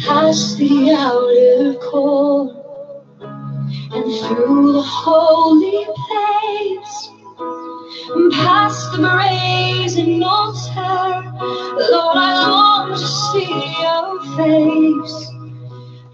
Past the outer court and through the holy place, past the brazen altar. Lord, I long to see your face.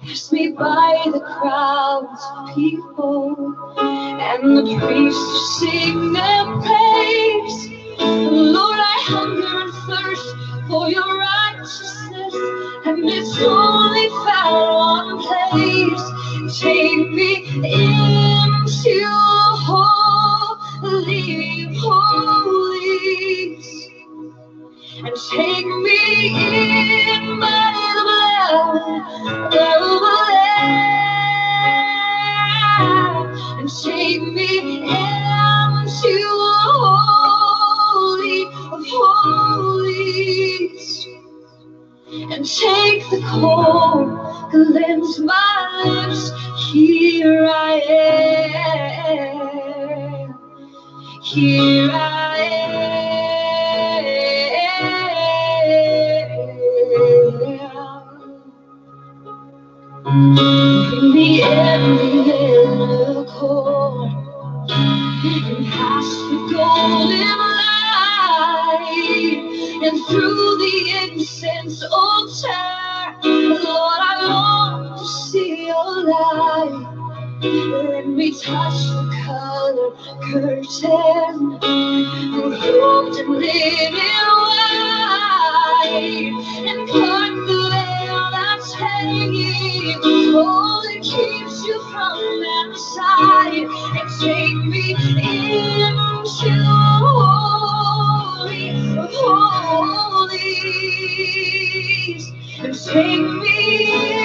Pass me by the crowds of people and the priests who sing their praise. Lord, I hunger and thirst for your righteousness, and it's only found one place. Take me into holy holies, and take me in by the blood of the Lamb, and take me into holy of holies and take the cold, cleanse my lips. Here I am. Here I am. Bring me every inner cord and past the golden light and through the incense altar. Lord, I long to see your light. Let me touch the colored curtain, and robed in linen white, and part the veil that's hanging. Oh, that keeps you from their sight, and take me into and take me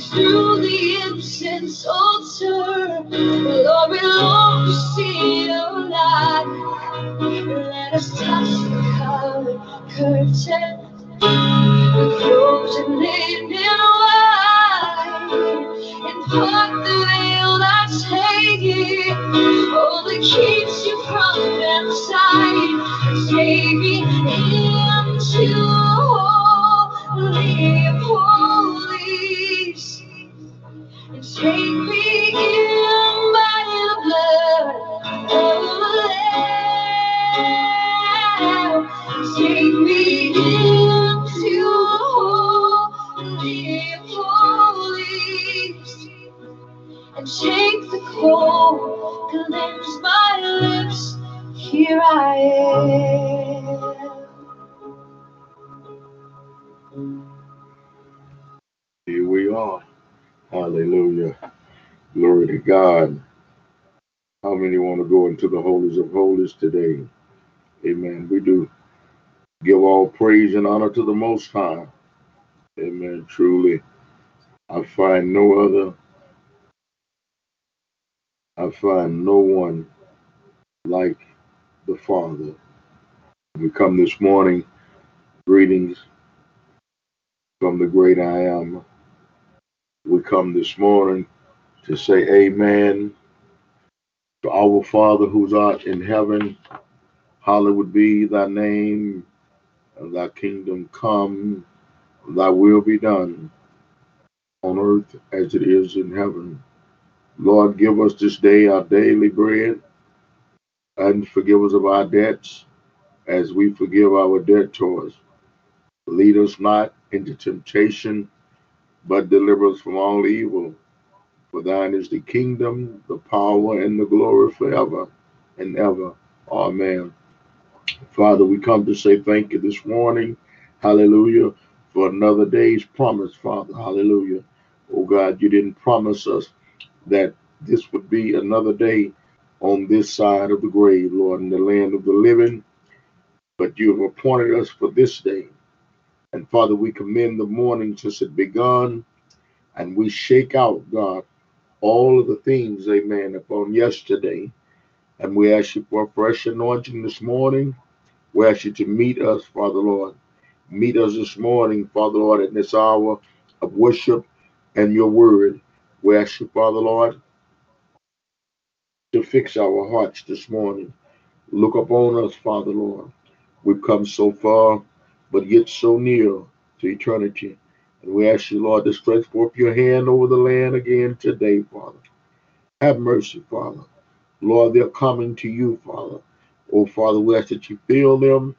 Through the incense altar, glory, Lord, we see your light. Let us touch the curtain, close your name. God. How many want to go into the holies of holies today? Amen. We do give all praise and honor to the Most High. Amen. Truly, I find no other. I find no one like the Father. We come this morning, greetings from the great I am. We come this morning to say amen to our Father who's art in heaven. Hallowed be thy name, thy kingdom come, thy will be done on earth as it is in heaven. Lord, give us this day our daily bread and forgive us of our debts as we forgive our debtors. Lead us not into temptation, but deliver us from all evil. For thine is the kingdom, the power, and the glory forever and ever. Amen. Father, we come to say thank you this morning. Hallelujah. For another day's promise, Father. Hallelujah. Oh God, you didn't promise us that this would be another day on this side of the grave, Lord, in the land of the living. But you have appointed us for this day. And Father, we commend the morning since it begun, and we shake out, God, all of the things, amen, upon yesterday. And we ask you for a fresh anointing this morning. We ask you to meet us, Father Lord. Meet us this morning, Father Lord, in this hour of worship and your word. We ask you, Father Lord, to fix our hearts this morning. Look upon us, Father Lord. We've come so far, but yet so near to eternity. And we ask you, Lord, to stretch forth your hand over the land again today, Father. Have mercy, Father. Lord, they're coming to you, Father. Oh, Father, we ask that you fill them.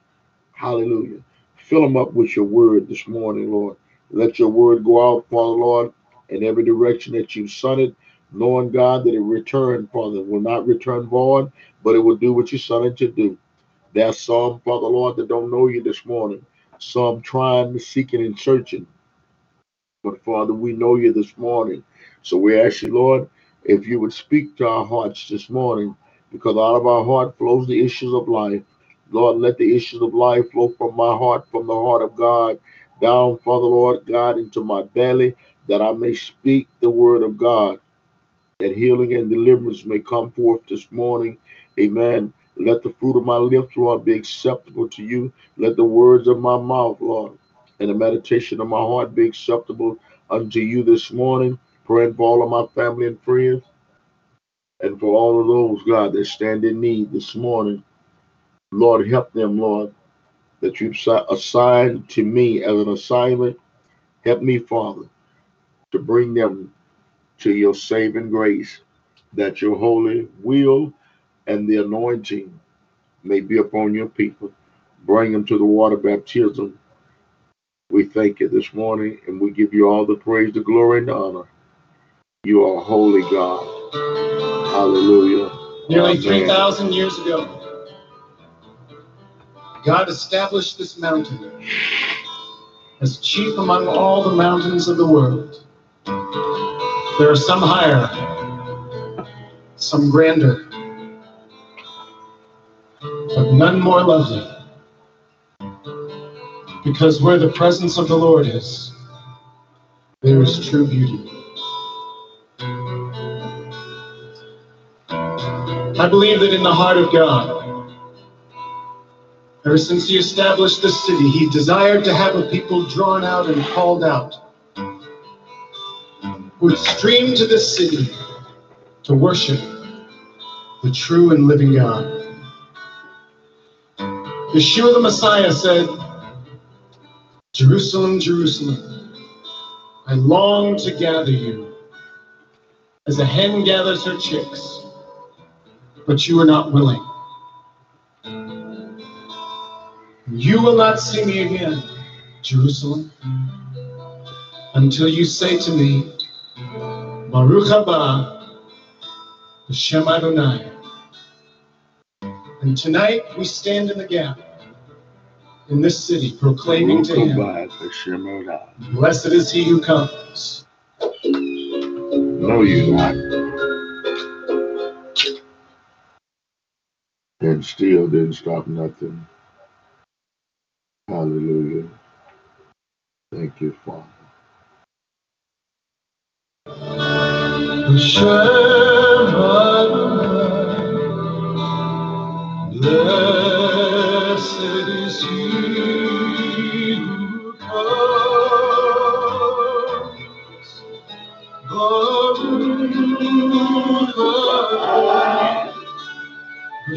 Hallelujah. Fill them up with your word this morning, Lord. Let your word go out, Father, Lord, in every direction that you've sent it, knowing, God, that it return, Father, will not return void, but it will do what you sent it to do. There's some, Father, Lord, that don't know you this morning. Some trying, seeking, and searching. But Father, we know you this morning. So we ask you, Lord, if you would speak to our hearts this morning, because out of our heart flows the issues of life. Lord, let the issues of life flow from my heart, from the heart of God, down, Father, Lord God, into my belly, that I may speak the word of God, that healing and deliverance may come forth this morning. Amen. Let the fruit of my lips, Lord, be acceptable to you. Let the words of my mouth, Lord, and the meditation of my heart be acceptable unto you this morning. Praying for all of my family and friends and for all of those, God, that stand in need this morning. Lord, help them, Lord, that you've assigned to me as an assignment. Help me, Father, to bring them to your saving grace, that your holy will and the anointing may be upon your people. Bring them to the water baptism. We thank you this morning and we give you all the praise, the glory, and the honor. You are holy God. Hallelujah. Nearly 3,000 years ago, God established this mountain as chief among all the mountains of the world. There are some higher, some grander, but none more lovely. Because where the presence of the Lord is, there is true beauty. I believe that in the heart of God, ever since he established this city, he desired to have a people drawn out and called out who would stream to this city to worship the true and living God. Yeshua the Messiah said, Jerusalem, Jerusalem, I long to gather you as a hen gathers her chicks, but you are not willing. You will not see me again, Jerusalem, until you say to me, Baruch haba, Hashem Adonai. And tonight we stand in the gap in this city proclaiming to him, Blessed is he who comes No, you're not. And still didn't stop nothing. Hallelujah. Thank you, Father. Blessed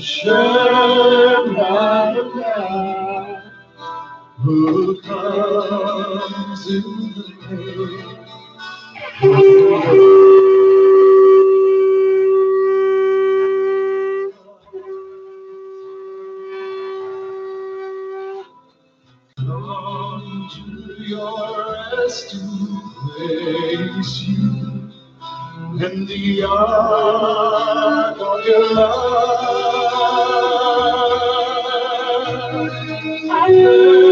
Hashem Adonai, who comes in the name Come to your rest to you in the ark of your love. Música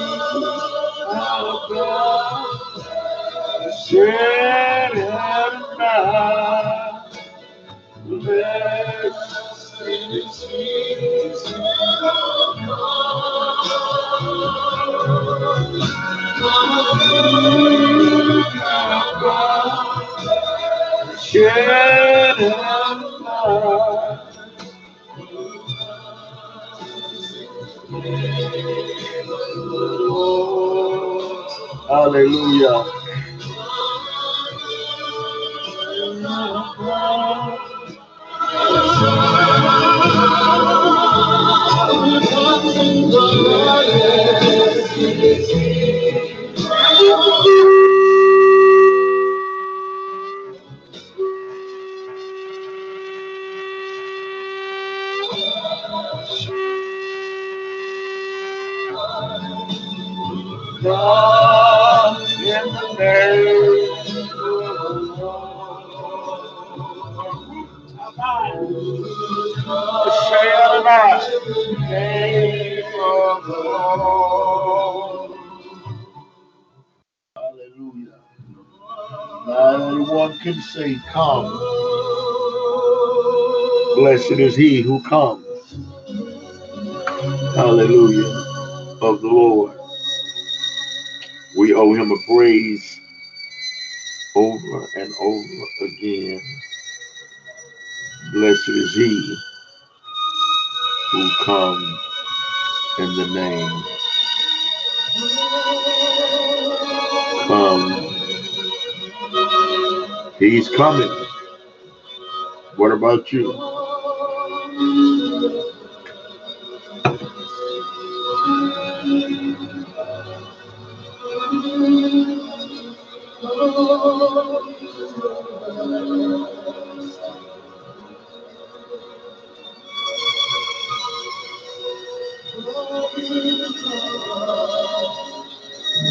Hallelujah. Come. Blessed is he who comes. Hallelujah. Of the Lord. We owe him a praise over and over again. Blessed is he who comes in the name. Come. He's coming. What about you?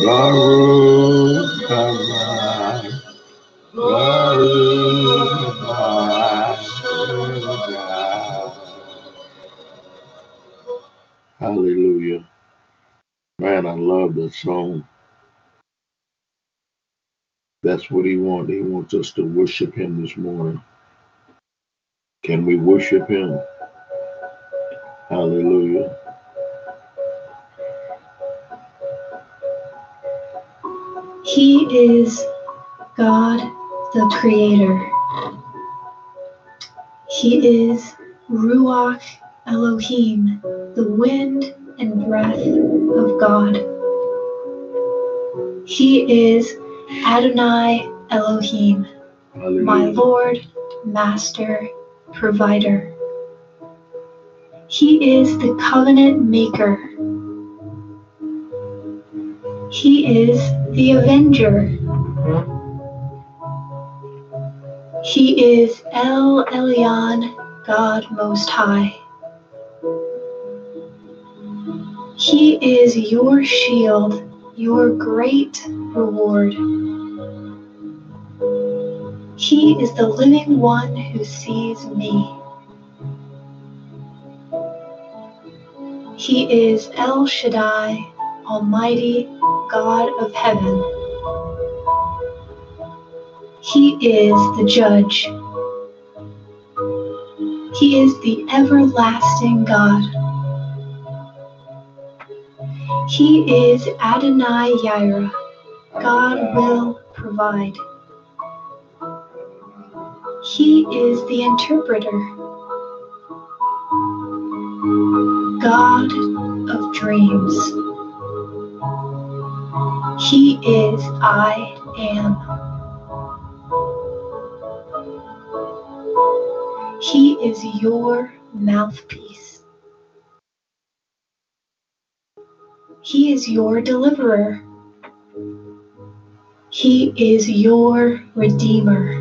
Baruch What he wants. He wants us to worship him this morning. Can we worship him? Hallelujah. He is God the Creator. He is Ruach Elohim, the wind and breath of God. He is Adonai Elohim, my Lord, Master, Provider. He is the covenant maker. He is the avenger. He is El Elyon, God Most High. He is your shield, your great reward. He is the living one who sees me. He is El Shaddai, Almighty God of heaven. He is the judge. He is the everlasting God. He is Adonai Yireh. God will provide. He is the interpreter. God of dreams. He is I am. He is your mouthpiece. He is your deliverer. He is your redeemer.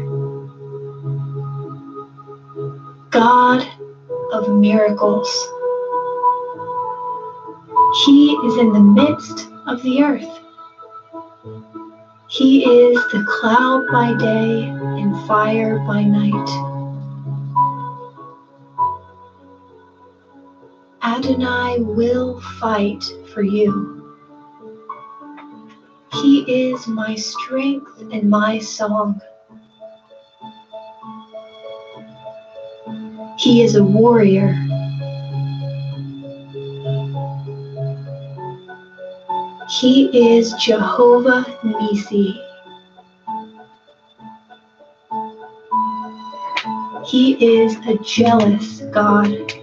God of miracles. He is in the midst of the earth. He is the cloud by day and fire by night. Adonai will fight for you. He is my strength and my song. He is a warrior. He is Jehovah Nisi. He is a jealous God.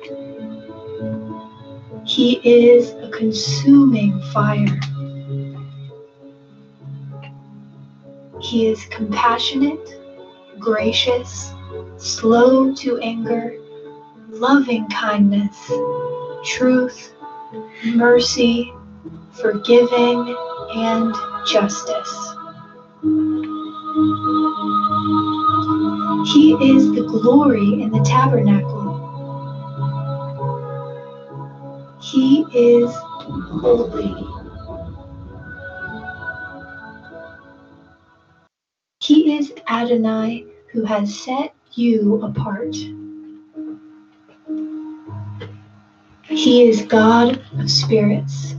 He is a consuming fire. He is compassionate, gracious, slow to anger, loving kindness, truth, mercy, forgiving, and justice. He is the glory in the tabernacle. He is holy. He is Adonai who has set you apart. He is God of spirits.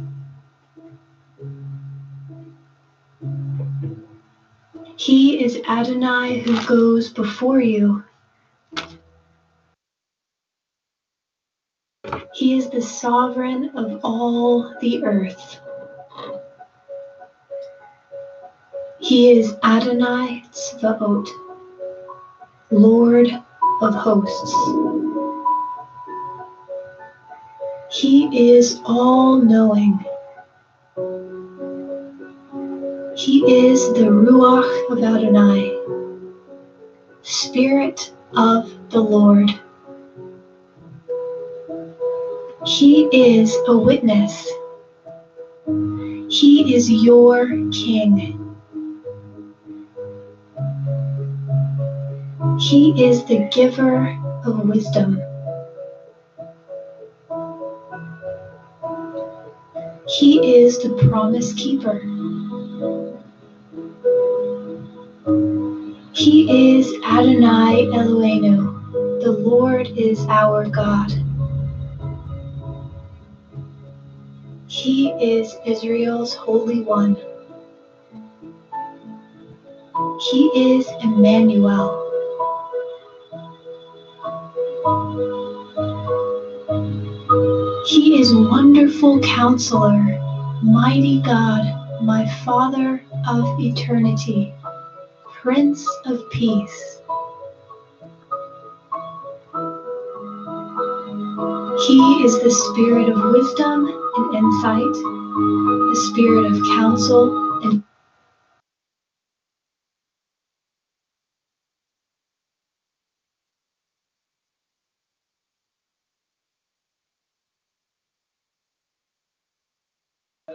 He is Adonai who goes before you. He is the sovereign of all the earth. He is Adonai Tzvaot, Lord of hosts. He is all knowing. He is the Ruach of Adonai, Spirit of the Lord. He is a witness. He is your King. He is the giver of wisdom. He is the promise keeper. He is Adonai Eloheinu. The Lord is our God. He is Israel's Holy One. He is Emmanuel. He is Wonderful Counselor, Mighty God, my Father of eternity. Prince of Peace. He is the spirit of wisdom and insight, the spirit of counsel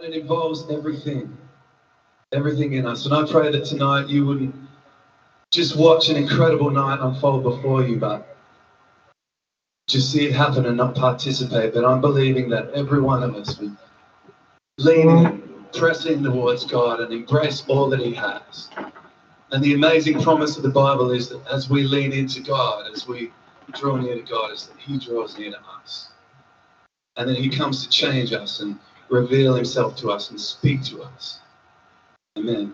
and it involves everything, everything in us. And I pray that tonight you wouldn't just watch an incredible night unfold before you, but just see it happen and not participate. But I'm believing that every one of us would lean in, press in towards God, and embrace all that He has. And the amazing promise of the Bible is that as we lean into God, as we draw near to God, is that He draws near to us. And then He comes to change us and reveal Himself to us and speak to us. Amen.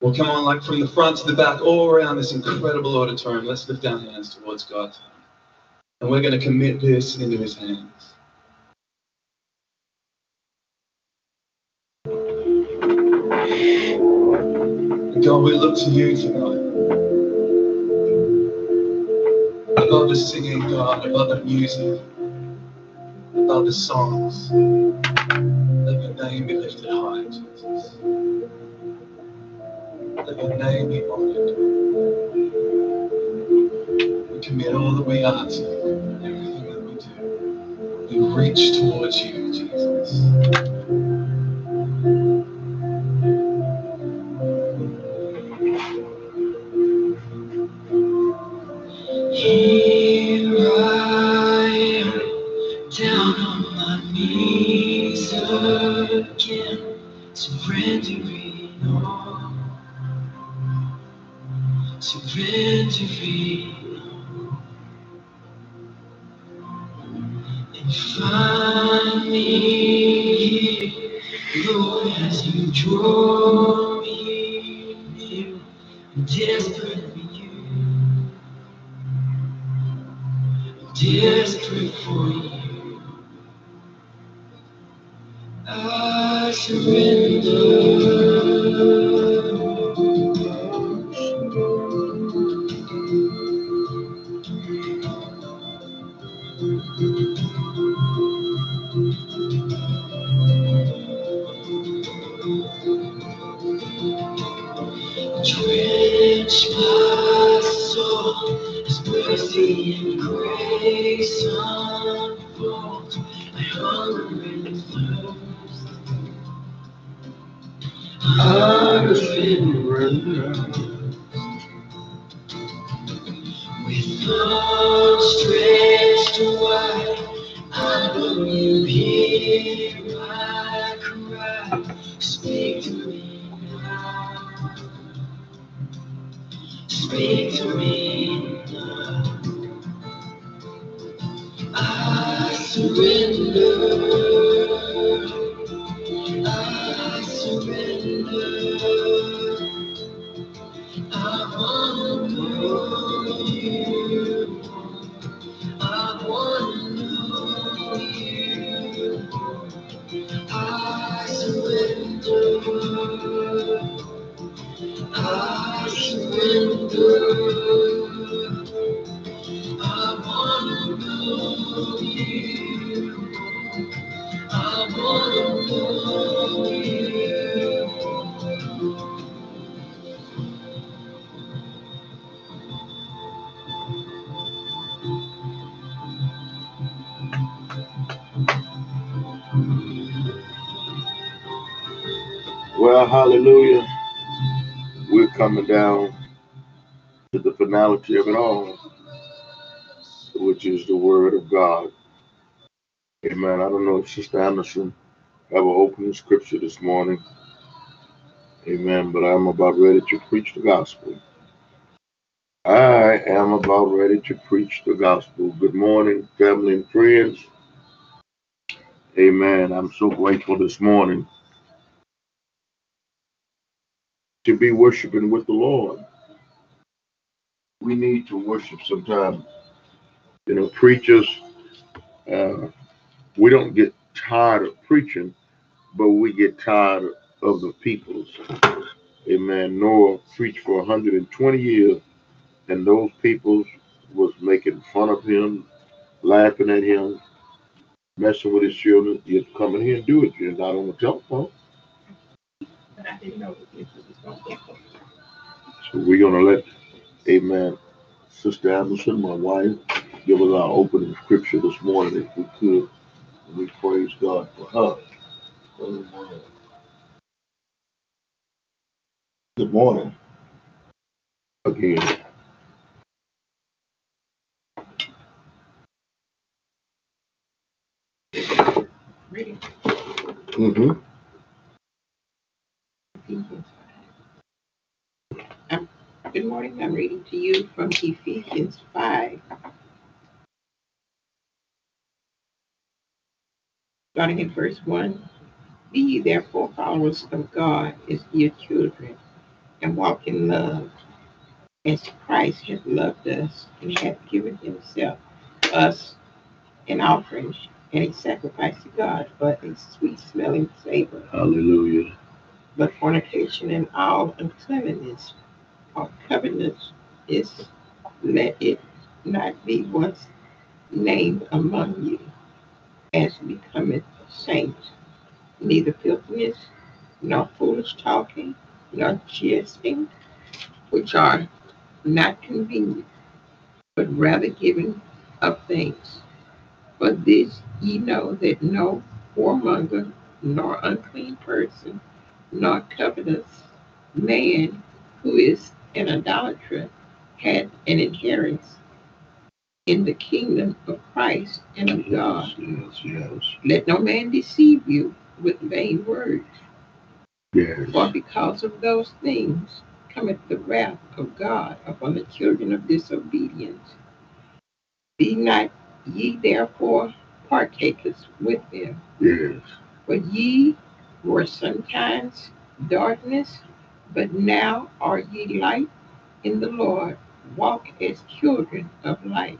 Well, come on, like from the front to the back, all around this incredible auditorium, let's lift our hands towards God. And we're going to commit this into His hands. And God, we look to you tonight. Above the singing, God, above the music, above the songs, let your name be lifted high, Jesus. Let your name be honored. We commit all that we are to you, everything that we do. We reach towards you, Jesus. Speak to me now. Speak to me now. I surrender. I surrender. Coming down to the finality of it all, which is the word of God. Amen. I don't know if Sister Anderson have an opening scripture this morning. Amen. But I'm about ready to preach the gospel. I am about ready to preach the gospel. Good morning, family and friends. Amen. I'm so grateful this morning to be worshiping with the Lord. We need to worship sometimes. You know, preachers, uh, we don't get tired of preaching, but we get tired of the peoples. Amen. Noah preached for 120 years, and those peoples was making fun of him, laughing at him, messing with his children. You come in here and do it. You're not on the telephone. I didn't know if it was gonna be. So we're gonna let, Amen, Sister Anderson, my wife, give us our opening scripture this morning if we could. And we praise God for her. Amen. Good morning. Again. Reading Mm-hmm. Good morning, I'm reading to you from Ephesians five. Starting in verse one. Be ye therefore followers of God as dear children, and walk in love, as Christ hath loved us, and hath given himself us an offering and a sacrifice to God for a sweet smelling savor. Hallelujah. But fornication and all uncleanness or covetousness is let it not be once named among you as becometh saints, neither filthiness, nor foolish talking, nor jesting, which are not convenient, but rather giving of thanks. For this ye know that no whoremonger, nor unclean person, nor covetous man who is an idolater hath an inheritance in the kingdom of Christ and of God. Yes, yes, Let no man deceive you with vain words, yes. for because of those things cometh the wrath of God upon the children of disobedience. Be not ye therefore partakers with them. Yes. For ye were sometimes darkness, but now are ye light in the Lord. Walk as children of light.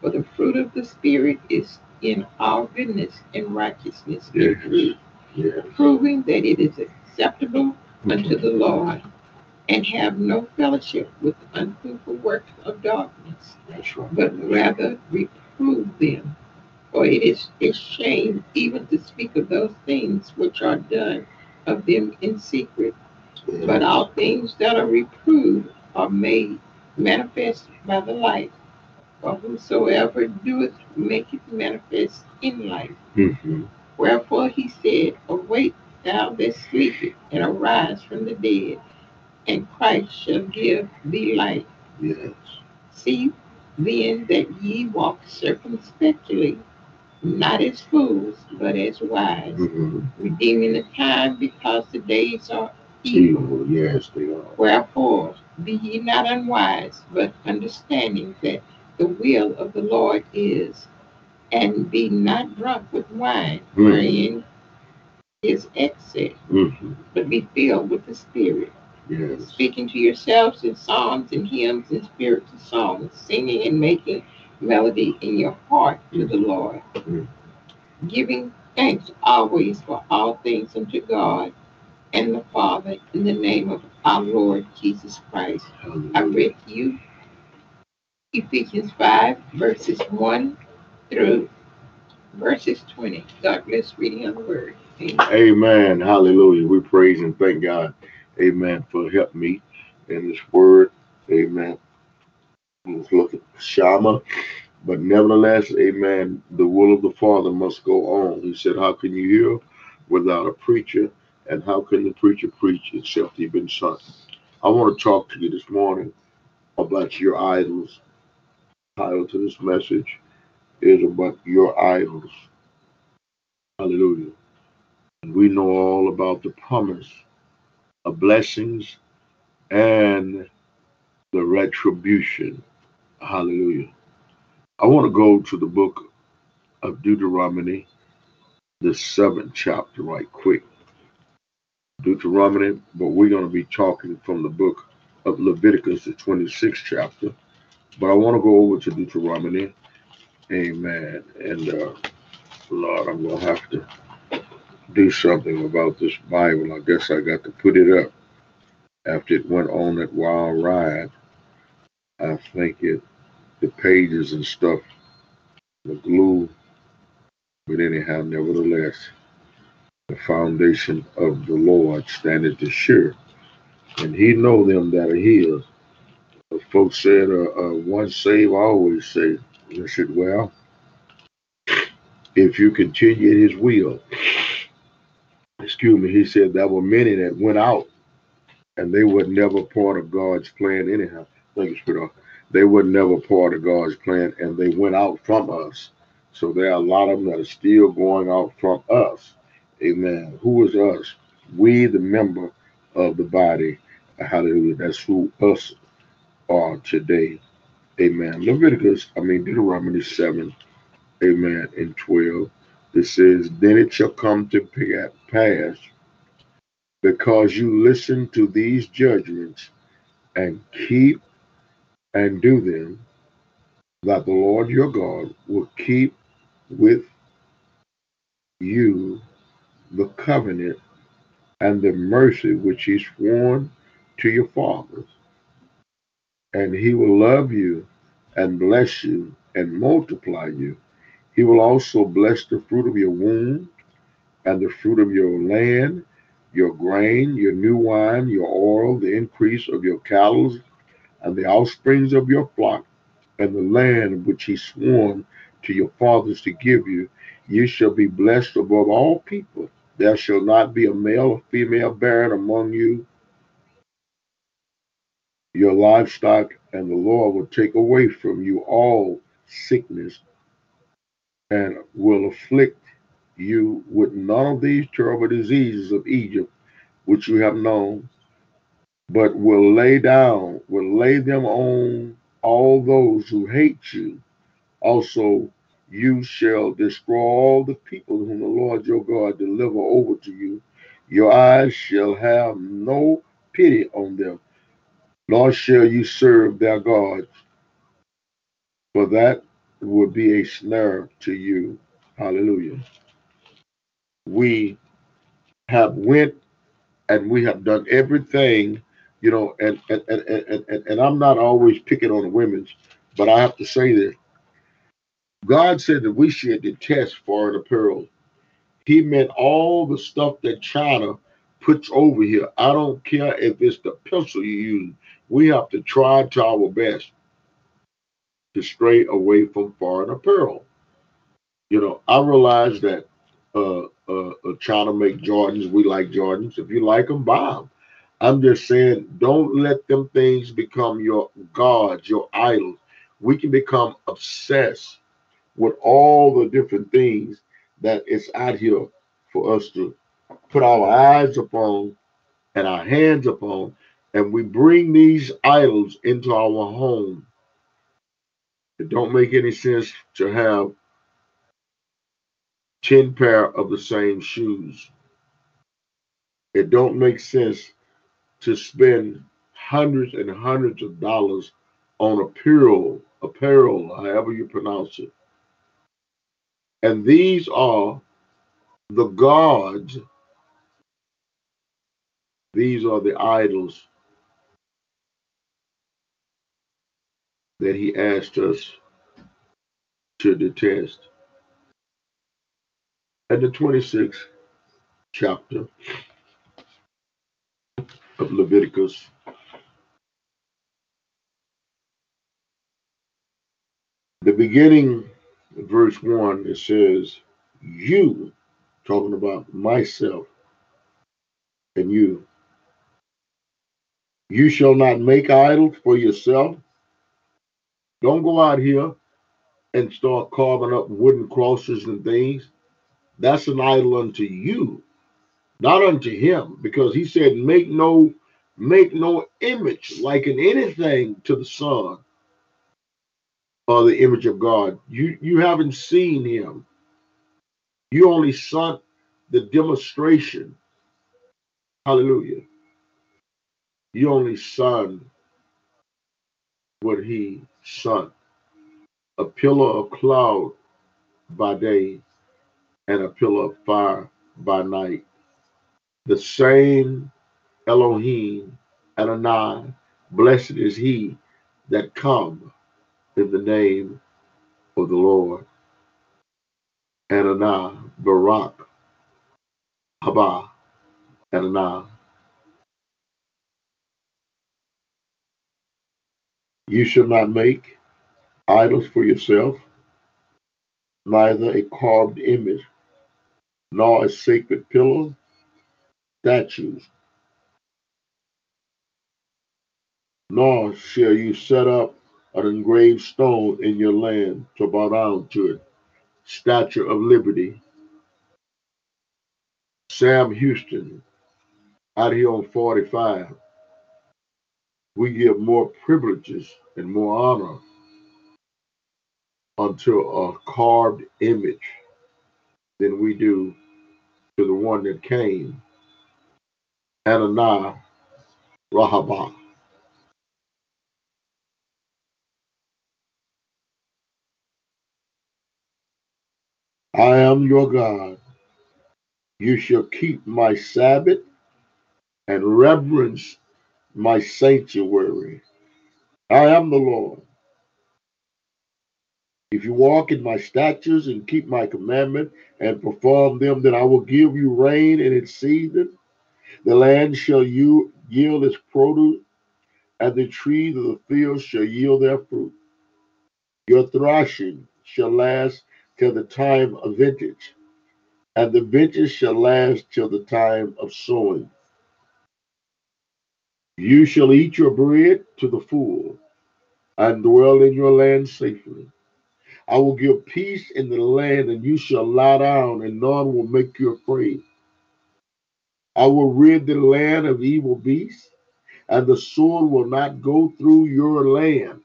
For the fruit of the Spirit is in all goodness and righteousness and truth, Yes. proving that it is acceptable mm-hmm. unto the Lord, and have no fellowship with the unfruitful works of darkness right. but rather reprove them. For it is a shame even to speak of those things which are done of them in secret. But all things that are reproved are made manifest by the light. For whosoever doeth maketh manifest in light. Mhm. Wherefore he said, Awake thou that sleepest, and arise from the dead, and Christ shall give thee light. Yes. See then that ye walk circumspectly, not as fools, but as wise, Mhm. redeeming the time because the days are evil. Yes, they are. Wherefore, be ye not unwise, but understanding that the will of the Lord is, and be not drunk with wine, Mm. wherein is excess, Mhm. but be filled with the Spirit, Yes. speaking to yourselves in psalms and hymns and spiritual songs, singing and making melody in your heart to the Lord, Mm. giving thanks always for all things unto God and the Father in the name of our Lord Jesus Christ. I read to you Ephesians 5, verses 1 through verses 20. God bless reading of the word. Amen. Amen. Hallelujah. We praise and thank God. Amen. For help me in this word. Amen. Let's look at Shama. But nevertheless, amen, the will of the Father must go on. He said, How can you hear without a preacher? And how can the preacher preach except he been sent? I want to talk to you this morning about your idols. Title to this message is about your idols. Hallelujah. And we know all about the promise of blessings and the retribution. Hallelujah. I want to go to the book of Deuteronomy, the seventh chapter, right quick. Deuteronomy, but we're going to be talking from the book of Leviticus, the 26th chapter. But I want to go over to Deuteronomy. Amen. And uh, Lord, I'm going to have to do something about this Bible. I guess I got to put it up after it went on that wild ride. I think it, the pages and stuff, the glue. But anyhow, nevertheless, the foundation of the Lord standeth sure, and He know them that are. The folks said, uh, uh, "Once saved, always saved." I said, "Well, if you continue in His will." Excuse me. He said there were many that went out, and they were never part of God's plan. Anyhow, thank you, Spirit. They were never part of God's plan, and they went out from us. So there are a lot of them that are still going out from us. Amen. Who is us? We, the member of the body. Hallelujah. That's who us are today. Amen. Leviticus, I mean Deuteronomy 7, amen, and 12. It says, Then it shall come to pass, because you listen to these judgments and keep and do them, that the Lord your God will keep with you the covenant and the mercy which he sworn to your fathers. And he will love you and bless you and multiply you. He will also bless the fruit of your womb and the fruit of your land, your grain, your new wine, your oil, the increase of your cattle, and the offsprings of your flock, and the land which he sworn to your fathers to give you. You shall be blessed above all people. There shall not be a male or female barren among you, your livestock, and the Lord will take away from you all sickness and will afflict you with none of these terrible diseases of Egypt, which you have known, but will lay down, will lay them on all those who hate you. Also, you shall destroy all the people whom the Lord your God deliver over to you. Your eyes shall have no pity on them, nor shall you serve their gods, for that would be a snare to you. Hallelujah. We have went and we have done everything, you know, and and and and, and, and I'm not always picking on the women's, but I have to say this. God said that we should detest foreign apparel. He meant all the stuff that China puts over here. I don't care if it's the pencil you use. We have to try to our best to stray away from foreign apparel. You know, I realize that uh, uh, uh, China make Jordans. We like Jordans. If you like them, buy them. I'm just saying, don't let them things become your gods, your idols. We can become obsessed with all the different things that is out here for us to put our eyes upon and our hands upon, and we bring these idols into our home. It don't make any sense to have 10 pair of the same shoes. It don't make sense to spend hundreds and hundreds of dollars on apparel, apparel, however you pronounce it. And these are the gods. These are the idols that he asked us to detest. And the 26th chapter of Leviticus. The beginning, verse 1, it says, You, talking about myself and you, you shall not make idols for yourself. Don't go out here and start carving up wooden crosses and things. That's an idol unto you, not unto him, because he said, Make no make no image like in anything to the Son or the image of God. You you haven't seen him. You only saw the demonstration. Hallelujah. You only saw what he saw. A pillar of cloud by day and a pillar of fire by night. The same Elohim Adonai, blessed is he that come in the name of the Lord. Adonai, Barak, Haba, Adonai. You shall not make idols for yourself, neither a carved image, nor a sacred pillar, statues, nor shall you set up an engraved stone in your land to bow down to it. Statue of Liberty. Sam Houston, out here on 45, we give more privileges and more honor unto a carved image than we do to the one that came, Ananiah Rahabah. I am your God. You shall keep my Sabbath and reverence my sanctuary. I am the Lord. If you walk in my statutes and keep my commandment and perform them, then I will give you rain in its season. The land shall you yield its produce, and the trees of the field shall yield their fruit. Your thrashing shall last till the time of vintage, and the vintage shall last till the time of sowing. You shall eat your bread to the full, and dwell in your land safely. I will give peace in the land, and you shall lie down, and none will make you afraid. I will rid the land of evil beasts, and the sword will not go through your land.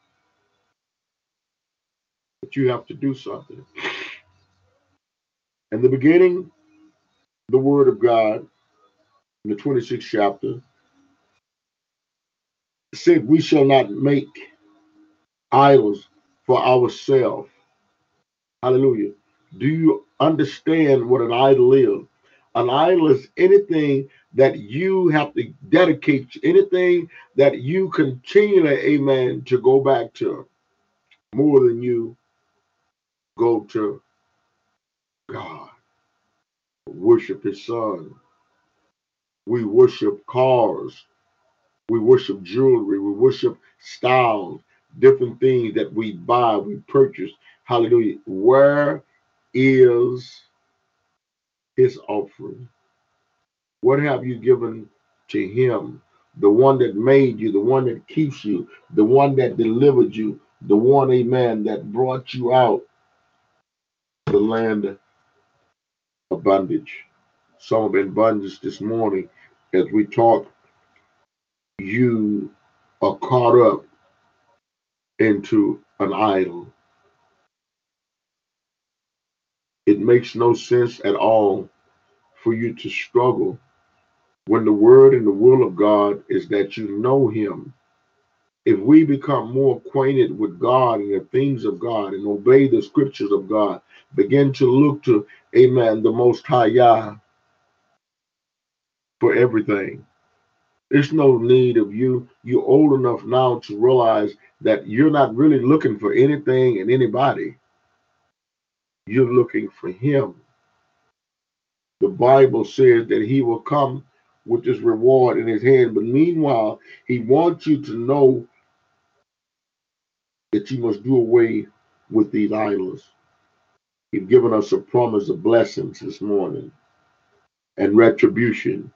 But you have to do something. In the beginning, the word of God, in the 26th chapter, said, We shall not make idols for ourselves. Hallelujah. Do you understand what an idol is? An idol is anything that you have to dedicate, anything that you continually, amen, to go back to more than you go to God. Worship His Son. We worship cars. We worship jewelry. We worship styles, different things that we buy, we purchase. Hallelujah. Where is His offering? What have you given to Him? The one that made you, the one that keeps you, the one that delivered you, the one, amen, that brought you out the land bondage. Some of in bondage this morning as we talk, you are caught up into an idol. It makes no sense at all for you to struggle when the word and the will of God is that you know him. If we become more acquainted with God and the things of God and obey the scriptures of God, begin to look to, amen, the most high Yah for everything. There's no need of you. You're old enough now to realize that you're not really looking for anything and anybody. You're looking for him. The Bible says that he will come with his reward in his hand. But meanwhile, he wants you to know that you must do away with these idols. He's given us a promise of blessings this morning and retribution.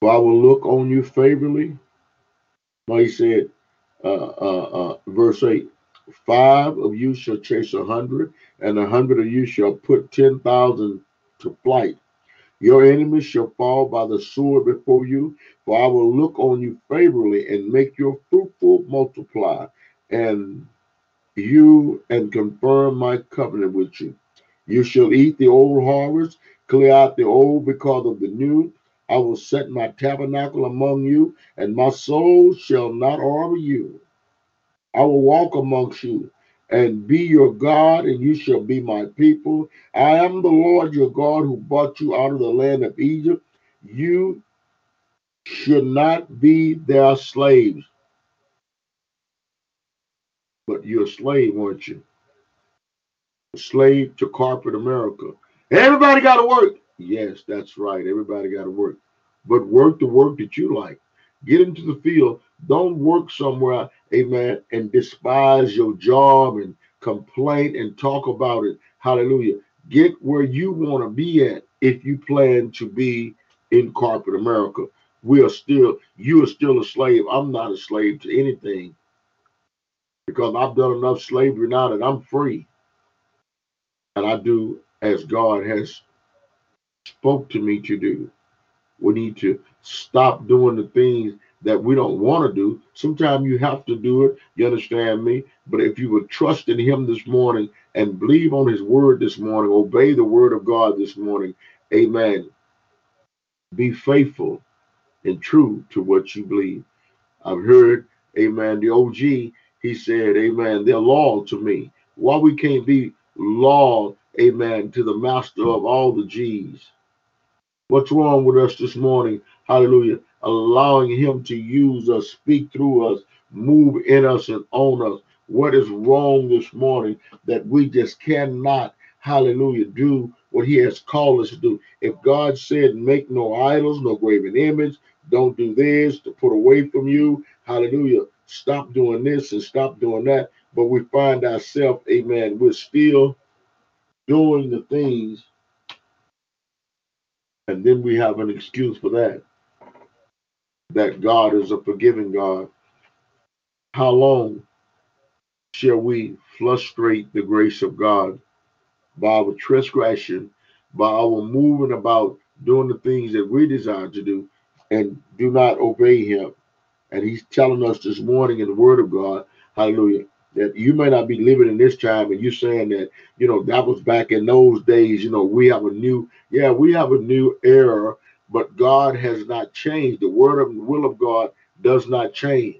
For I will look on you favorably. Now he said, uh, uh, uh, verse 8 Five of you shall chase a hundred, and a hundred of you shall put ten thousand to flight. Your enemies shall fall by the sword before you, for I will look on you favorably and make your fruitful multiply, and you and confirm my covenant with you. You shall eat the old harvest, clear out the old because of the new. I will set my tabernacle among you, and my soul shall not harbor you. I will walk amongst you and be your God, and you shall be my people. I am the Lord your God who brought you out of the land of Egypt. You should not be their slaves. But you're a slave, aren't you? A slave to corporate America. Everybody got to work. Yes, that's right. Everybody got to work. But work the work that you like. Get into the field. Don't work somewhere, amen, and despise your job and complain and talk about it. Hallelujah. Get where you want to be at if you plan to be in corporate America. We are still, you are still a slave. I'm not a slave to anything because I've done enough slavery now that I'm free. And I do as God has spoke to me to do. We need to stop doing the things that we don't want to do. Sometimes you have to do it. You understand me? But if you would trust in Him this morning and believe on His word this morning, obey the word of God this morning, amen. Be faithful and true to what you believe. I've heard, amen, the OG, he said, amen, they're loyal to me. Why we can't be loyal, amen, to the master of all the G's? What's wrong with us this morning? Hallelujah. Allowing him to use us, speak through us, move in us, and on us. What is wrong this morning that we just cannot, hallelujah, do what he has called us to do? If God said, make no idols, no graven image, don't do this to put away from you, hallelujah, stop doing this and stop doing that. But we find ourselves, amen, we're still doing the things and then we have an excuse for that. That God is a forgiving God. How long shall we frustrate the grace of God by our transgression, by our moving about doing the things that we desire to do and do not obey Him? And He's telling us this morning in the Word of God, hallelujah, that you may not be living in this time and you're saying that you know that was back in those days you know we have a new yeah we have a new era but god has not changed the word of the will of god does not change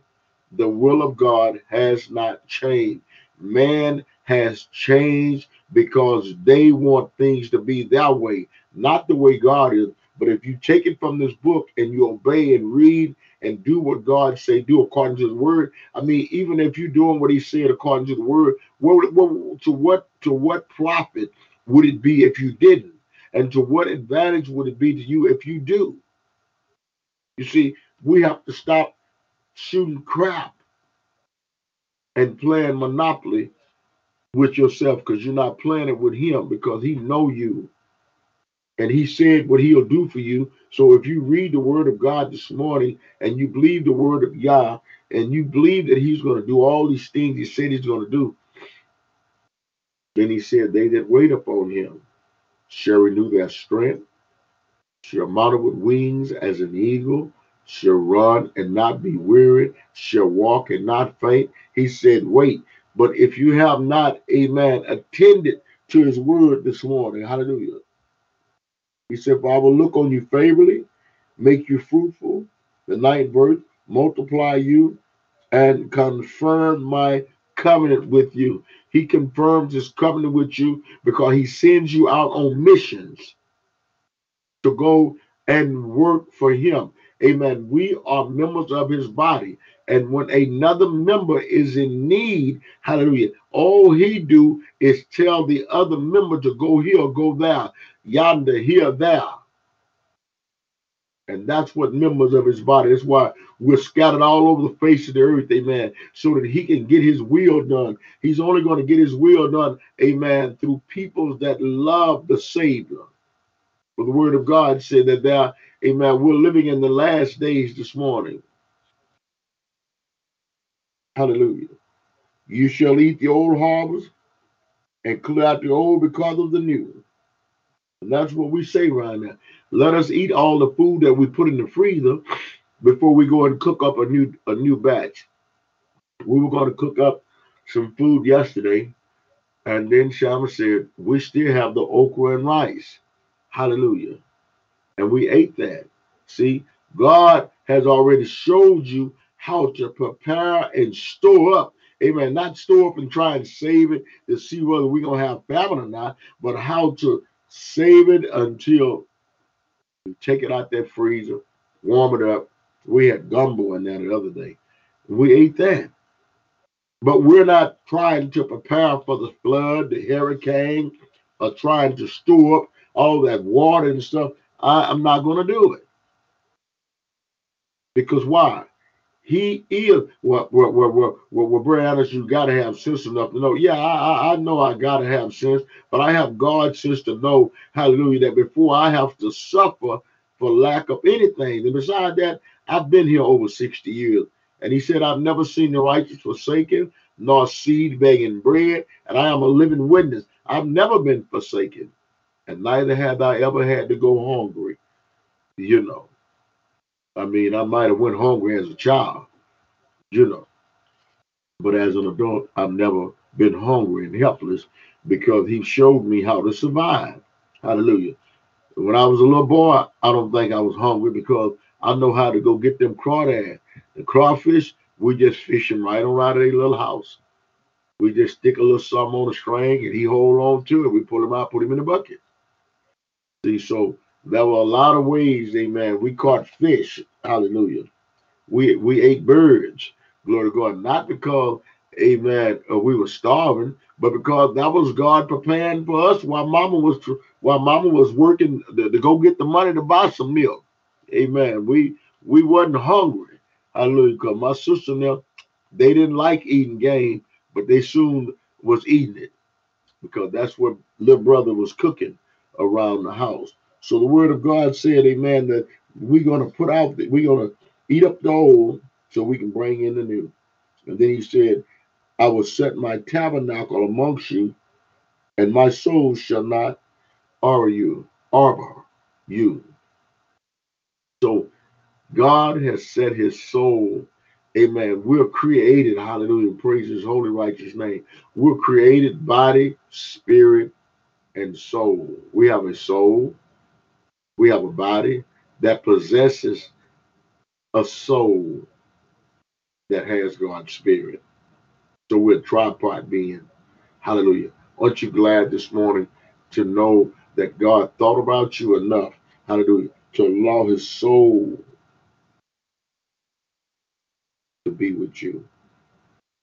the will of god has not changed man has changed because they want things to be that way not the way god is but if you take it from this book and you obey and read and do what God say do according to the word. I mean, even if you're doing what he said according to the word, what, what, to what to what profit would it be if you didn't? And to what advantage would it be to you if you do? You see, we have to stop shooting crap and playing monopoly with yourself because you're not playing it with him because he know you and he said what he'll do for you. So if you read the word of God this morning and you believe the word of Yah and you believe that he's going to do all these things he said he's going to do, then he said, They that wait upon him shall renew their strength, shall mount with wings as an eagle, shall run and not be weary, shall walk and not faint. He said, Wait. But if you have not, amen, attended to his word this morning, hallelujah. He said, For I will look on you favorably, make you fruitful. The ninth verse, multiply you and confirm my covenant with you. He confirms his covenant with you because he sends you out on missions to go and work for him. Amen. We are members of his body. And when another member is in need, hallelujah, all he do is tell the other member to go here go there, yonder, here, there. And that's what members of his body. That's why we're scattered all over the face of the earth, amen, so that he can get his will done. He's only going to get his will done, amen, through people that love the Savior. For the word of God said that there, amen, we're living in the last days this morning. Hallelujah. You shall eat the old harvest and clear out the old because of the new. And that's what we say right now. Let us eat all the food that we put in the freezer before we go and cook up a new a new batch. We were going to cook up some food yesterday, and then Shama said, We still have the okra and rice. Hallelujah. And we ate that. See, God has already showed you how to prepare and store up. Amen. Not store up and try and save it to see whether we're going to have famine or not, but how to save it until you take it out that freezer, warm it up. We had gumbo in there the other day. We ate that. But we're not trying to prepare for the flood, the hurricane, or trying to store up all that water and stuff. I, I'm not going to do it. Because why? He is what what what what what, what Brother Anderson, you gotta have sense enough to know. Yeah, I, I I know I gotta have sense, but I have God sense to know, hallelujah, that before I have to suffer for lack of anything. And beside that, I've been here over 60 years. And he said, I've never seen the righteous forsaken, nor seed begging bread, and I am a living witness. I've never been forsaken, and neither have I ever had to go hungry. You know. I mean, I might have went hungry as a child, you know. But as an adult, I've never been hungry and helpless because he showed me how to survive. Hallelujah. When I was a little boy, I don't think I was hungry because I know how to go get them crawdads. The crawfish, we just fish them right around their little house. We just stick a little something on a string and he hold on to it. We pull him out, put him in the bucket. See, so there were a lot of ways, amen. We caught fish, hallelujah. We we ate birds, glory to God, not because, amen, uh, we were starving, but because that was God preparing for us while mama was while mama was working to, to go get the money to buy some milk. Amen. We we wasn't hungry. Hallelujah. Because my sister now, they didn't like eating game, but they soon was eating it because that's what little brother was cooking around the house. So the word of God said, Amen, that we're gonna put out we're gonna eat up the old so we can bring in the new. And then he said, I will set my tabernacle amongst you, and my soul shall not arbor you, arbor you. So God has set his soul, amen. We're created, hallelujah, praise his holy, righteous name. We're created body, spirit, and soul. We have a soul, we have a body that possesses a soul that has God's spirit. So we're a tripart being. Hallelujah. Aren't you glad this morning to know that God thought about you enough, hallelujah, to allow his soul to be with you?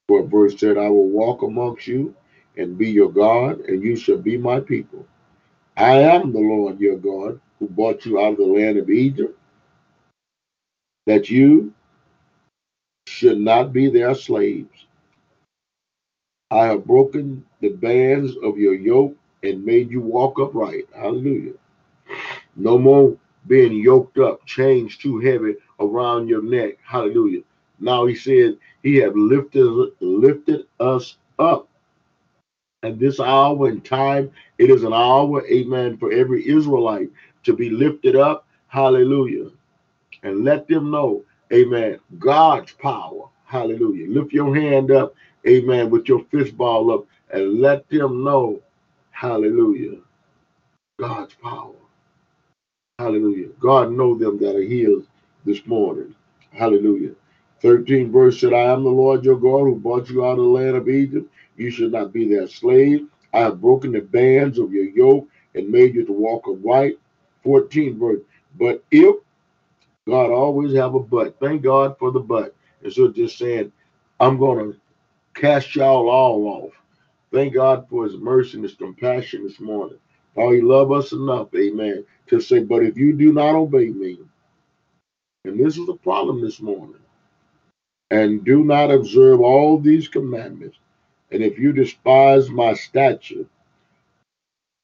For a verse said, I will walk amongst you and be your God, and you shall be my people. I am the Lord your God who brought you out of the land of Egypt, that you should not be their slaves. I have broken the bands of your yoke and made you walk upright. Hallelujah. No more being yoked up, chains too heavy around your neck. Hallelujah. Now he said he have lifted lifted us up. At this hour and time, it is an hour, amen, for every Israelite to be lifted up. Hallelujah. And let them know, amen, God's power. Hallelujah. Lift your hand up amen, with your fist ball up and let them know, hallelujah, God's power. Hallelujah. God know them that are healed this morning. Hallelujah. 13 verse said, I am the Lord your God who brought you out of the land of Egypt. You should not be their slave. I have broken the bands of your yoke and made you to walk upright. 14 verse. But if God always have a but, thank God for the but. And so just saying, I'm going to cast y'all all off. Thank God for his mercy and his compassion this morning. How he love us enough, amen, to say, but if you do not obey me, and this is a problem this morning, and do not observe all these commandments, and if you despise my statute,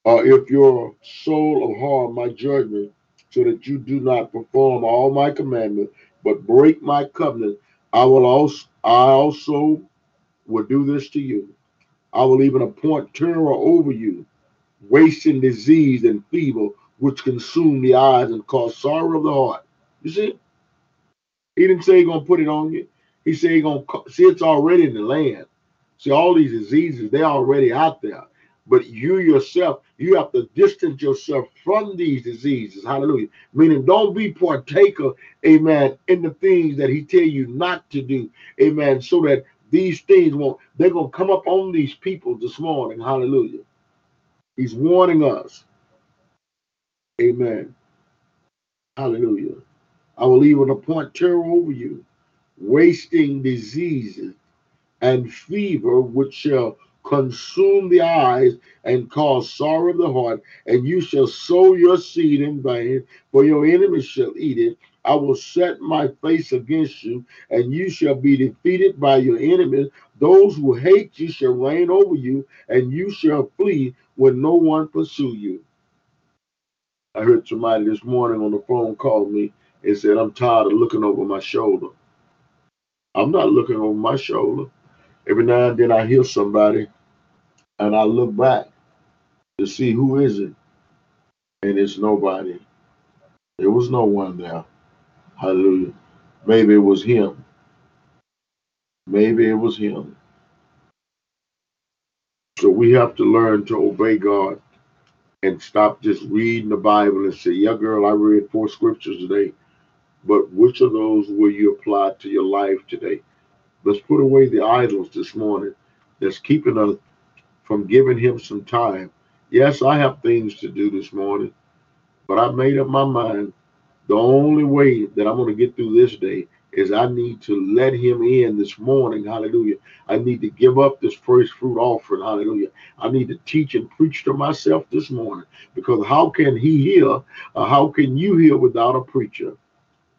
or if your soul of harm my judgment, so that you do not perform all my commandments, but break my covenant, I will also I also will do this to you. I will even appoint terror over you, wasting disease and fever, which consume the eyes and cause sorrow of the heart. You see? He didn't say he's gonna put it on you. He said he's gonna see it's already in the land. See, all these diseases, they're already out there. But you yourself, you have to distance yourself from these diseases. Hallelujah. Meaning don't be partaker, amen, in the things that he tell you not to do. Amen. So that these things won't, they're gonna come up on these people this morning. Hallelujah. He's warning us. Amen. Hallelujah. I will even appoint terror over you, wasting diseases and fever, which shall consume the eyes and cause sorrow of the heart, and you shall sow your seed in vain, for your enemies shall eat it. I will set my face against you, and you shall be defeated by your enemies. Those who hate you shall reign over you, and you shall flee when no one pursue you. I heard somebody this morning on the phone call me and said, I'm tired of looking over my shoulder. I'm not looking over my shoulder. Every now and then I hear somebody and I look back to see who is it. And it's nobody. There was no one there. Hallelujah. Maybe it was him. Maybe it was him. So we have to learn to obey God and stop just reading the Bible and say, Yeah, girl, I read four scriptures today. But which of those will you apply to your life today? Let's put away the idols this morning that's keeping us from giving him some time. Yes, I have things to do this morning, but I made up my mind. The only way that I'm going to get through this day is I need to let him in this morning. Hallelujah. I need to give up this first fruit offering. Hallelujah. I need to teach and preach to myself this morning because how can he hear? Uh, how can you hear without a preacher?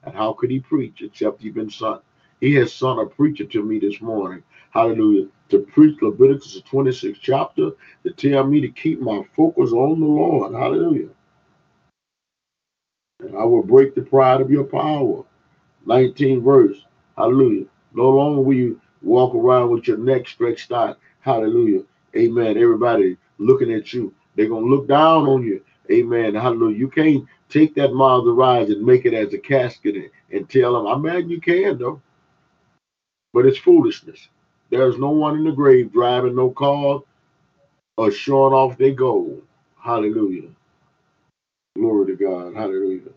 And how could he preach except you've been sent? He has sent a preacher to me this morning. Hallelujah. To preach Leviticus 26 chapter, to tell me to keep my focus on the Lord. Hallelujah. And I will break the pride of your power. 19 verse. Hallelujah. No longer will you walk around with your neck stretched out. Hallelujah. Amen. Everybody looking at you. They're going to look down on you. Amen. Hallelujah. You can't take that miles of rise and make it as a casket and, and tell them, I am mad. you can, though. But it's foolishness. There's no one in the grave driving no car or showing off their gold. Hallelujah. Glory to God. Hallelujah.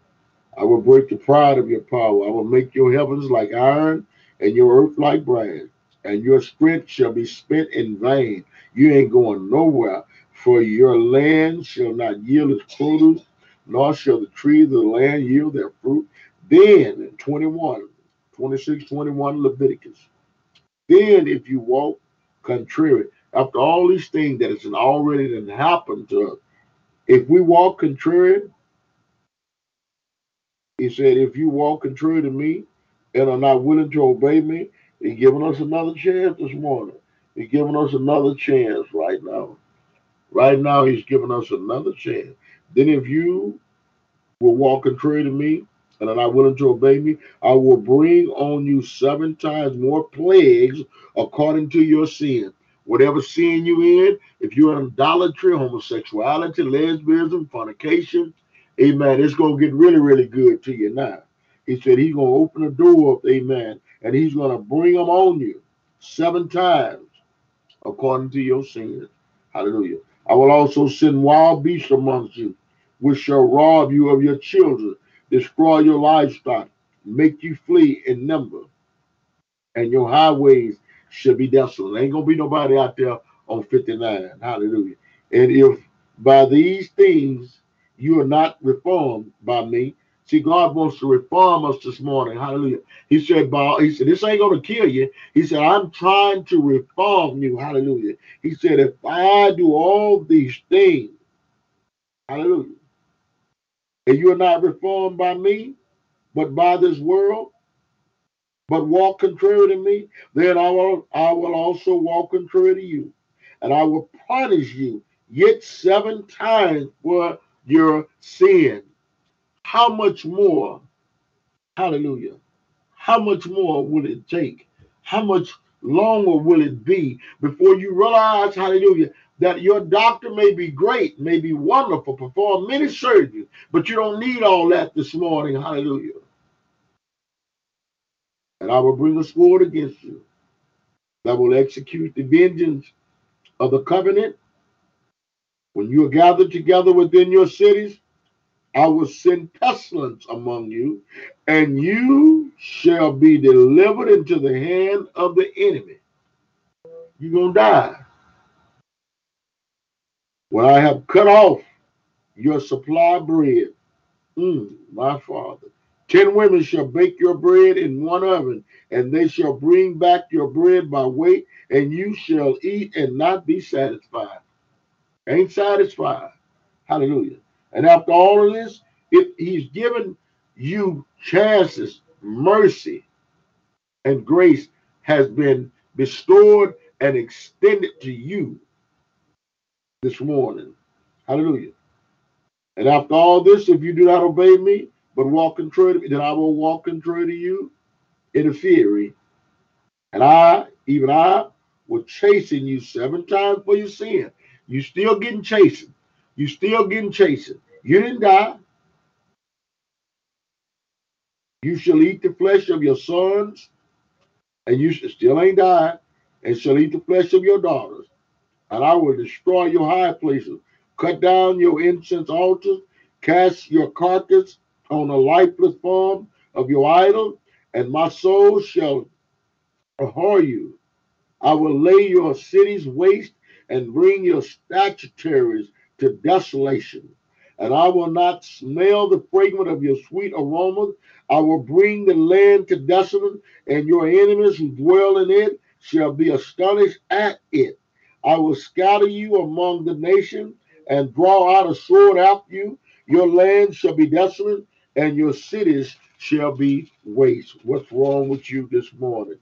I will break the pride of your power. I will make your heavens like iron and your earth like brass, and your strength shall be spent in vain. You ain't going nowhere, for your land shall not yield its produce, nor shall the trees of the land yield their fruit. Then, in 21, 26, 21, Leviticus, then if you walk contrary, after all these things that has already happened to us, if we walk contrary, he said, if you walk contrary to me and are not willing to obey me, he's giving us another chance this morning. He's giving us another chance right now. Right now, he's giving us another chance. Then if you will walk contrary to me and are not willing to obey me, I will bring on you seven times more plagues according to your sin. Whatever sin you in, if you're in idolatry, homosexuality, lesbianism, fornication, amen, it's going to get really, really good to you now. He said he's going to open the door up, amen, and he's going to bring them on you seven times. according to your sins. Hallelujah. I will also send wild beasts amongst you, which shall rob you of your children, destroy your livestock, make you flee in number, and your highways should be desolate. Ain't gonna be nobody out there on 59. Hallelujah. And if by these things you are not reformed by me, see, God wants to reform us this morning. Hallelujah. He said, by, He said, this ain't gonna kill you. He said, I'm trying to reform you. Hallelujah. He said, if I do all these things, hallelujah, and you are not reformed by me, but by this world, but walk contrary to me, then I will I will also walk contrary to you, and I will punish you yet seven times for your sin. How much more? Hallelujah. How much more will it take? How much longer will it be before you realize, hallelujah, that your doctor may be great, may be wonderful, perform many surgeries, but you don't need all that this morning. Hallelujah. And I will bring a sword against you that will execute the vengeance of the covenant. When you are gathered together within your cities, I will send pestilence among you, and you shall be delivered into the hand of the enemy. You're going to die. When I have cut off your supply of bread, mm, my father, ten women shall bake your bread in one oven, and they shall bring back your bread by weight, and you shall eat and not be satisfied. Ain't satisfied. Hallelujah. And after all of this, if he's given you chances, mercy, and grace has been bestowed and extended to you this morning. Hallelujah. And after all this, if you do not obey me, but walk contrary to me, then I will walk contrary to you in a fury. And I, even I, will chasten you seven times for your sin. You still getting chastened. You still getting chastened. You didn't die. You shall eat the flesh of your sons, and you still ain't died, and shall eat the flesh of your daughters. And I will destroy your high places, cut down your incense altars, cast your carcass on the lifeless form of your idol, and my soul shall abhor you. I will lay your cities waste and bring your statuaries to desolation. And I will not smell the fragrance of your sweet aromas. I will bring the land to desolation, and your enemies who dwell in it shall be astonished at it. I will scatter you among the nations and draw out a sword after you. Your land shall be desolate, and your cities shall be waste. What's wrong with you this morning?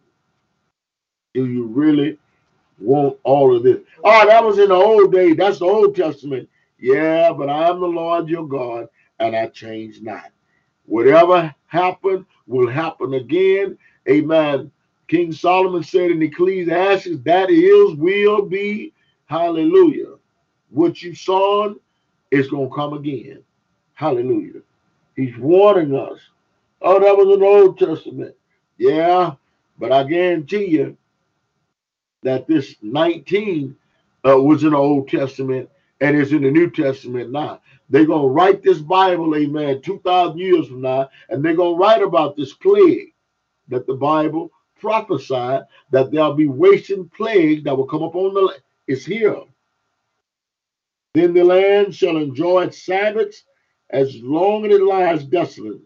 Do you really want all of this? Oh, that was in the old days. That's the Old Testament. Yeah, but I am the Lord your God, and I change not. Whatever happened will happen again. Amen. King Solomon said in Ecclesiastes, that is, will be, hallelujah. What you saw is going to come again. Hallelujah. He's warning us. Oh, that was the Old Testament. Yeah, but I guarantee you that this 19 uh, was in the Old Testament and is in the New Testament now. They're going to write this Bible, amen, 2,000 years from now, and they're going to write about this plague that the Bible prophesied that there'll be wasting plague that will come upon the land. It's here. Then the land shall enjoy its Sabbaths as long as it lies desolate.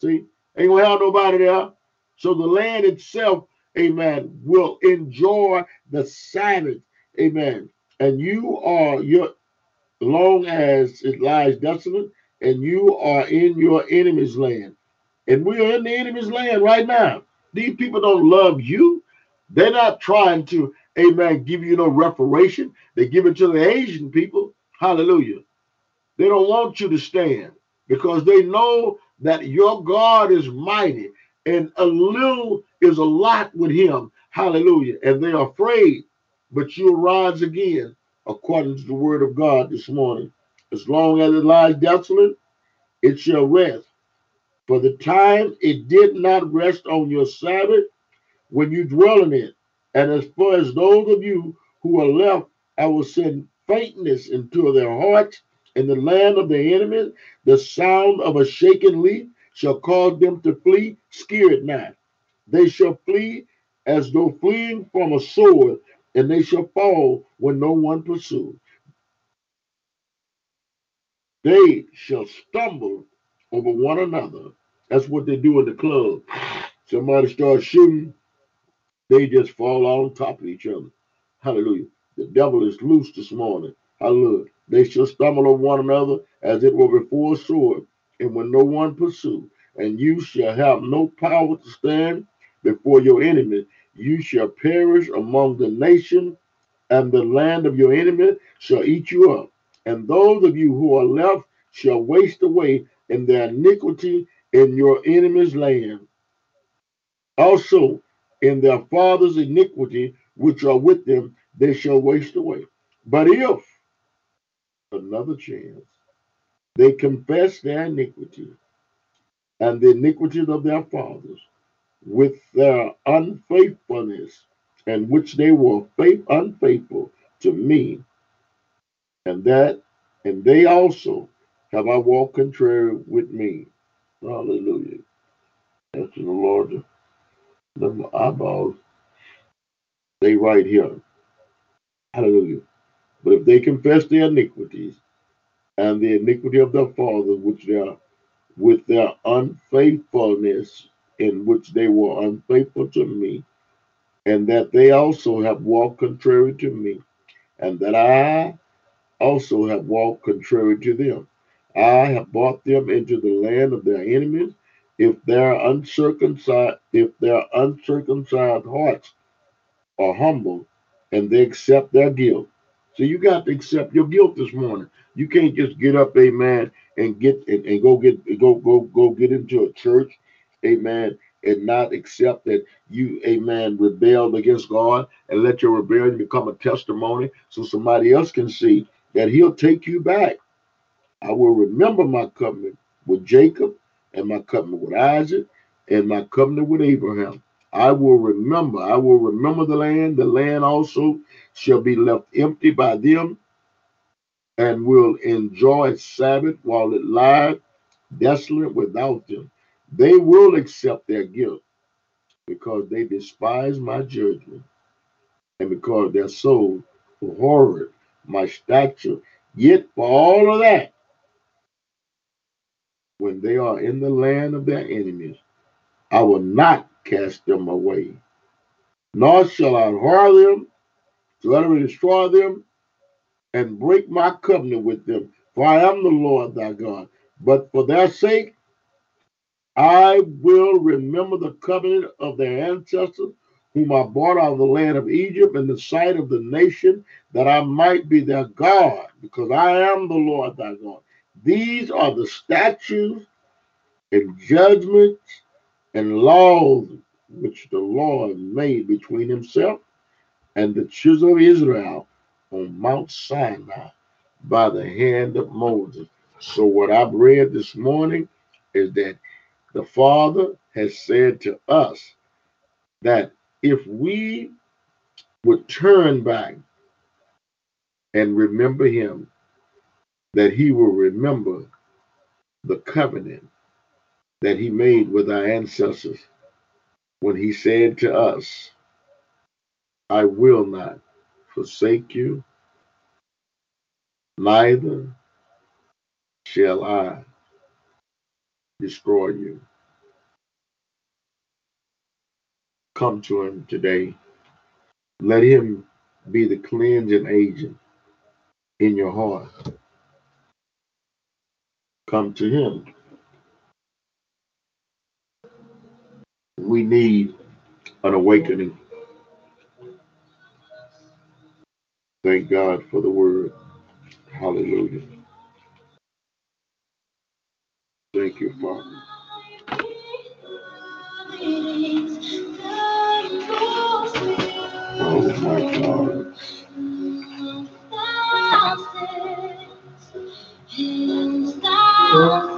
See, ain't gonna have nobody there. So the land itself, amen, will enjoy the Sabbath, amen. And you are your long as it lies desolate, and you are in your enemy's land. And we are in the enemy's land right now. These people don't love you. They're not trying to, amen, give you no reparation. They give it to the Asian people. Hallelujah. They don't want you to stand because they know that your God is mighty and a little is a lot with him. Hallelujah. And they're afraid, but you'll rise again according to the word of God this morning. As long as it lies desolate, it shall rest. For the time it did not rest on your Sabbath when you dwell in it. And as far as those of you who are left, I will send faintness into their hearts in the land of the enemy. The sound of a shaken leaf shall cause them to flee. Scare it not. They shall flee as though fleeing from a sword, and they shall fall when no one pursues. They shall stumble over one another. That's what they do in the club. Somebody starts shooting, they just fall on top of each other. Hallelujah. The devil is loose this morning. Hallelujah. They shall stumble on one another as it were before a sword, and when no one pursue. And you shall have no power to stand before your enemy. You shall perish among the nation, and the land of your enemy shall eat you up. And those of you who are left shall waste away in their iniquity in your enemy's land. Also, in their father's iniquity, which are with them, they shall waste away. But if another chance, they confess their iniquity and the iniquities of their fathers with their unfaithfulness, and which they were faith unfaithful to me, and that and they also have I walked contrary with me. Hallelujah. That's the Lord. The eyeballs. They right here. Hallelujah. But if they confess their iniquities and the iniquity of their fathers, which they are with their unfaithfulness, in which they were unfaithful to me, and that they also have walked contrary to me, and that I also have walked contrary to them. I have brought them into the land of their enemies. If their uncircumcised, if their uncircumcised hearts are humble, and they accept their guilt. So you got to accept your guilt this morning. You can't just get up, amen, and get and, and go get go go go get into a church, amen, and not accept that you, amen, rebelled against God and let your rebellion become a testimony so somebody else can see that he'll take you back. I will remember my covenant with Jacob and my covenant with Isaac and my covenant with Abraham. I will remember, I will remember the land. The land also shall be left empty by them and will enjoy its Sabbath while it lies desolate without them. They will accept their guilt because they despise my judgment and because their soul horrid my statute. Yet for all of that, when they are in the land of their enemies, I will not cast them away, nor shall I hurl them to utterly destroy them and break my covenant with them. For I am the Lord thy God. But for their sake, I will remember the covenant of their ancestors, whom I brought out of the land of Egypt in the sight of the nation, that I might be their God, because I am the Lord thy God. These are the statutes and judgments and laws which the Lord made between himself and the children of Israel on Mount Sinai by the hand of Moses. So, what I've read this morning is that the Father has said to us that if we would turn back and remember Him, that He will remember the covenant that He made with our ancestors when He said to us, I will not forsake you, neither shall I destroy you. Come to him today. Let him be the cleansing agent in your heart. Come to him. We need an awakening. Thank God for the word. Hallelujah. Thank you, Father. Oh my God. Among